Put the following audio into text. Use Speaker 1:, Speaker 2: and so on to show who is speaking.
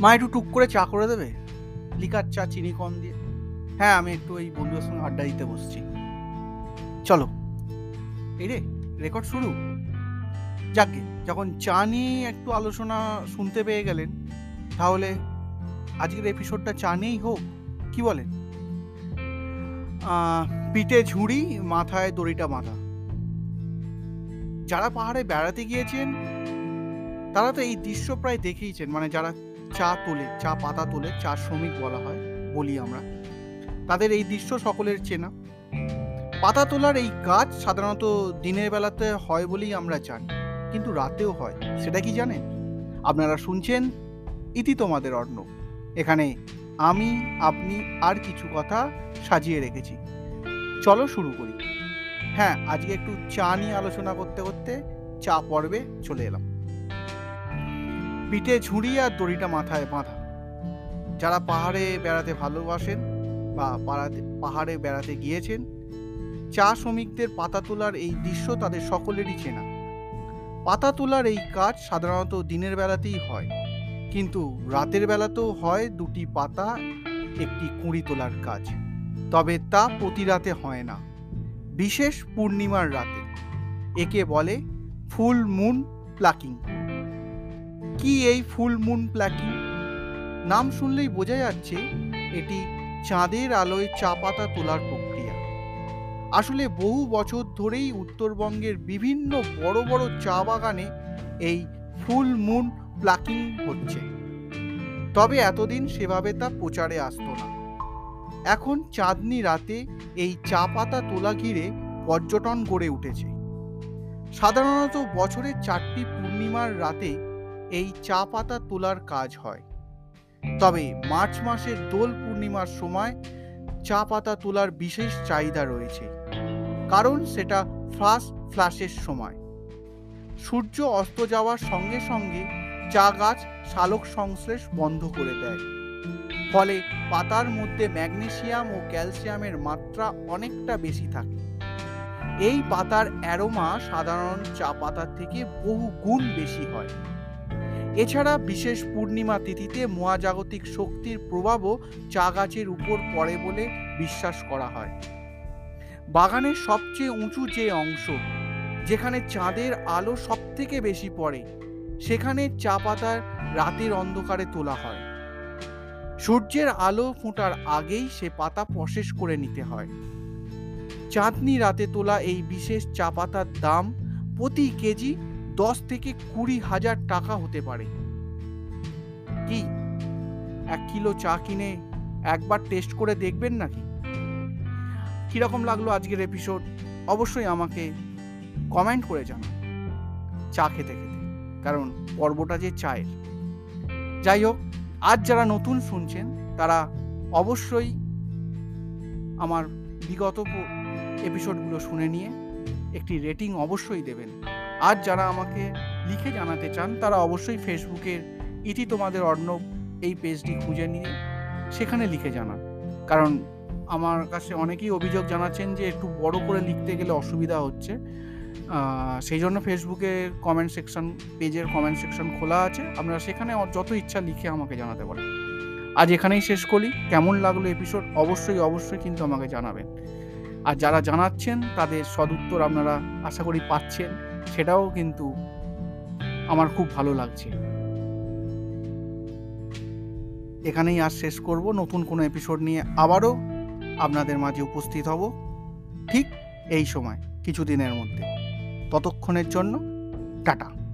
Speaker 1: মা একটু টুক করে চা করে দেবে? লিকার চা, চিনি কম দিয়ে। হ্যাঁ আমি একটু এই বন্ধুদের সঙ্গে আড্ডা দিতে বসছি। চলো। এই রে রেকর্ড শুরু? যাকে যখন চা নিয়ে একটু আলোচনা শুনতে পেয়ে গেলেন, তাহলে আজকের এপিসোডটা চা নিয়েই হোক, কি বলেন? পিঠে ঝুড়ি, মাথায় দড়িটা বাঁধা। যারা পাহাড়ে বেড়াতে গিয়েছেন, তারা তো এই দৃশ্য প্রায় দেখেইছেন মানে যারা চা তোলে, চা পাতা তোলে, চা শ্রমিক বলা হয়, বলি আমরা। তাদের এই দৃশ্য সকলের চেনা। পাতা তোলার এই কাজ সাধারণত দিনের বেলাতে হয় বলেই আমরা জানি, কিন্তু রাতেও হয়, সেটা কি জানেন? আপনারা শুনছেন ইতি তোমাদের অর্ণ এখানে আমি, আপনি আর কিছু কথা সাজিয়ে রেখেছি। চলো শুরু করি। হ্যাঁ আজকে একটু চা নিয়ে আলোচনা করতে করতে চা পর্বে চলে এলাম। পিঠে ঝুড়ি আর দড়িটা মাথায় বাঁধা। যারা পাহাড়ে বেড়াতে ভালোবাসেন বা পাড়াতে পাহাড়ে বেড়াতে গিয়েছেন, চা শ্রমিকদের পাতা তোলার এই দৃশ্য তাদের সকলেরই চেনা। পাতা তোলার এই কাজ সাধারণত দিনের বেলাতেই হয়, কিন্তু রাতের বেলাতেও হয় দুটি পাতা, একটি কুঁড়ি তোলার কাজ। তবে তা প্রতি রাতে হয় না, বিশেষ পূর্ণিমার রাতে। একে বলে ফুল, মুন, প্লাকিং। কি এই ফুল মুন প্লাকিং নাম শুনলেই বোঝা যাচ্ছে এটি চাঁদের আলোয় চা পাতা তোলার প্রক্রিয়া। আসলে বহু বছর ধরেই উত্তরবঙ্গের বিভিন্ন বড় বড় চা বাগানে এই ফুল মুন প্লাকিং হচ্ছে। তবে এতদিন সেভাবে তা প্রচারে আসতো না। এখন চাঁদনি রাতে এই চা পাতা তোলা ঘিরে পর্যটন গড়ে উঠেছে। সাধারণত বছরের চারটি পূর্ণিমার রাতে এই চা পাতা তোলার কাজ হয়। তবে মার্চ মাসের দোল পূর্ণিমার সময় চা পাতা তোলার বিশেষ চাহিদা রয়েছে, কারণ সেটা ফার্স্ট ফ্লাশের সময়। সূর্য অস্ত যাওয়ার সঙ্গে সঙ্গে চা গাছ শালক সংশ্লেষ বন্ধ করে দেয়। ফলে পাতার মধ্যে ম্যাগনেসিয়াম ও ক্যালসিয়ামের মাত্রা অনেকটা বেশি থাকে। এই পাতার অ্যারোমা সাধারণ চা পাতার থেকে বহু গুণ বেশি হয়। এছাড়া বিশেষ পূর্ণিমা তিথিতে মহাজাগতিক শক্তির প্রভাবও চা গাছের উপর পড়ে বলে বিশ্বাস করা হয়। বাগানের সবচেয়ে উঁচু যে অংশ, যেখানে চাঁদের আলো সব থেকে বেশি পড়ে, সেখানে চা পাতার রাতের অন্ধকারে তোলা হয়। সূর্যের আলো ফোটার আগেই সে পাতা প্রসেস করে নিতে হয়। চাঁদনি রাতে তোলা এই বিশেষ চা পাতার দাম প্রতি কেজি দশ থেকে কুড়ি হাজার টাকা হতে পারে। কি? এক কিলো চা কিনে একবার টেস্ট করে দেখবেন নাকি? কীরকম লাগল আজকের এপিসোড অবশ্যই আমাকে কমেন্ট করে জানান। চা খেতে খেতে, কারণ পর্বটা যে চায়ের। যাই হোক, আজ যারা নতুন শুনছেন, তারা অবশ্যই আমার বিগত এপিসোডগুলো শুনে নিয়ে একটি রেটিং অবশ্যই দেবেন। আজ যারা আমাকে লিখে জানাতে চান, তারা অবশ্যই ফেসবুকের ইতি তোমাদের অর্ণব এই পেজটি খুঁজে নিয়ে সেখানে লিখে জানান। কারণ আমার কাছে অনেকেই অভিযোগ জানাচ্ছেন যে একটু বড় করে লিখতে গেলে অসুবিধা হচ্ছে। সেই জন্য ফেসবুকে কমেন্ট সেকশন পেজের কমেন্ট সেকশন খোলা আছে। আপনারা সেখানে যত ইচ্ছা লিখে আমাকে জানাতে পারেন। আজ এখানেই শেষ করি। কেমন লাগল এপিসোড অবশ্যই অবশ্যই কিন্তু আমাকে জানাবেন। আর যারা জানাচ্ছেন, তাদের সদুত্তর আপনারা আশা করি পাচ্ছেন। সেটাও কিন্তু আমার খুব ভালো লাগছে। এখানেই আর শেষ করব। নতুন কোনো এপিসোড নিয়ে আবারও আপনাদের মাঝে উপস্থিত হব। ঠিক এই সময়, কিছুদিনের মধ্যে। ততক্ষণের জন্য, টাটা।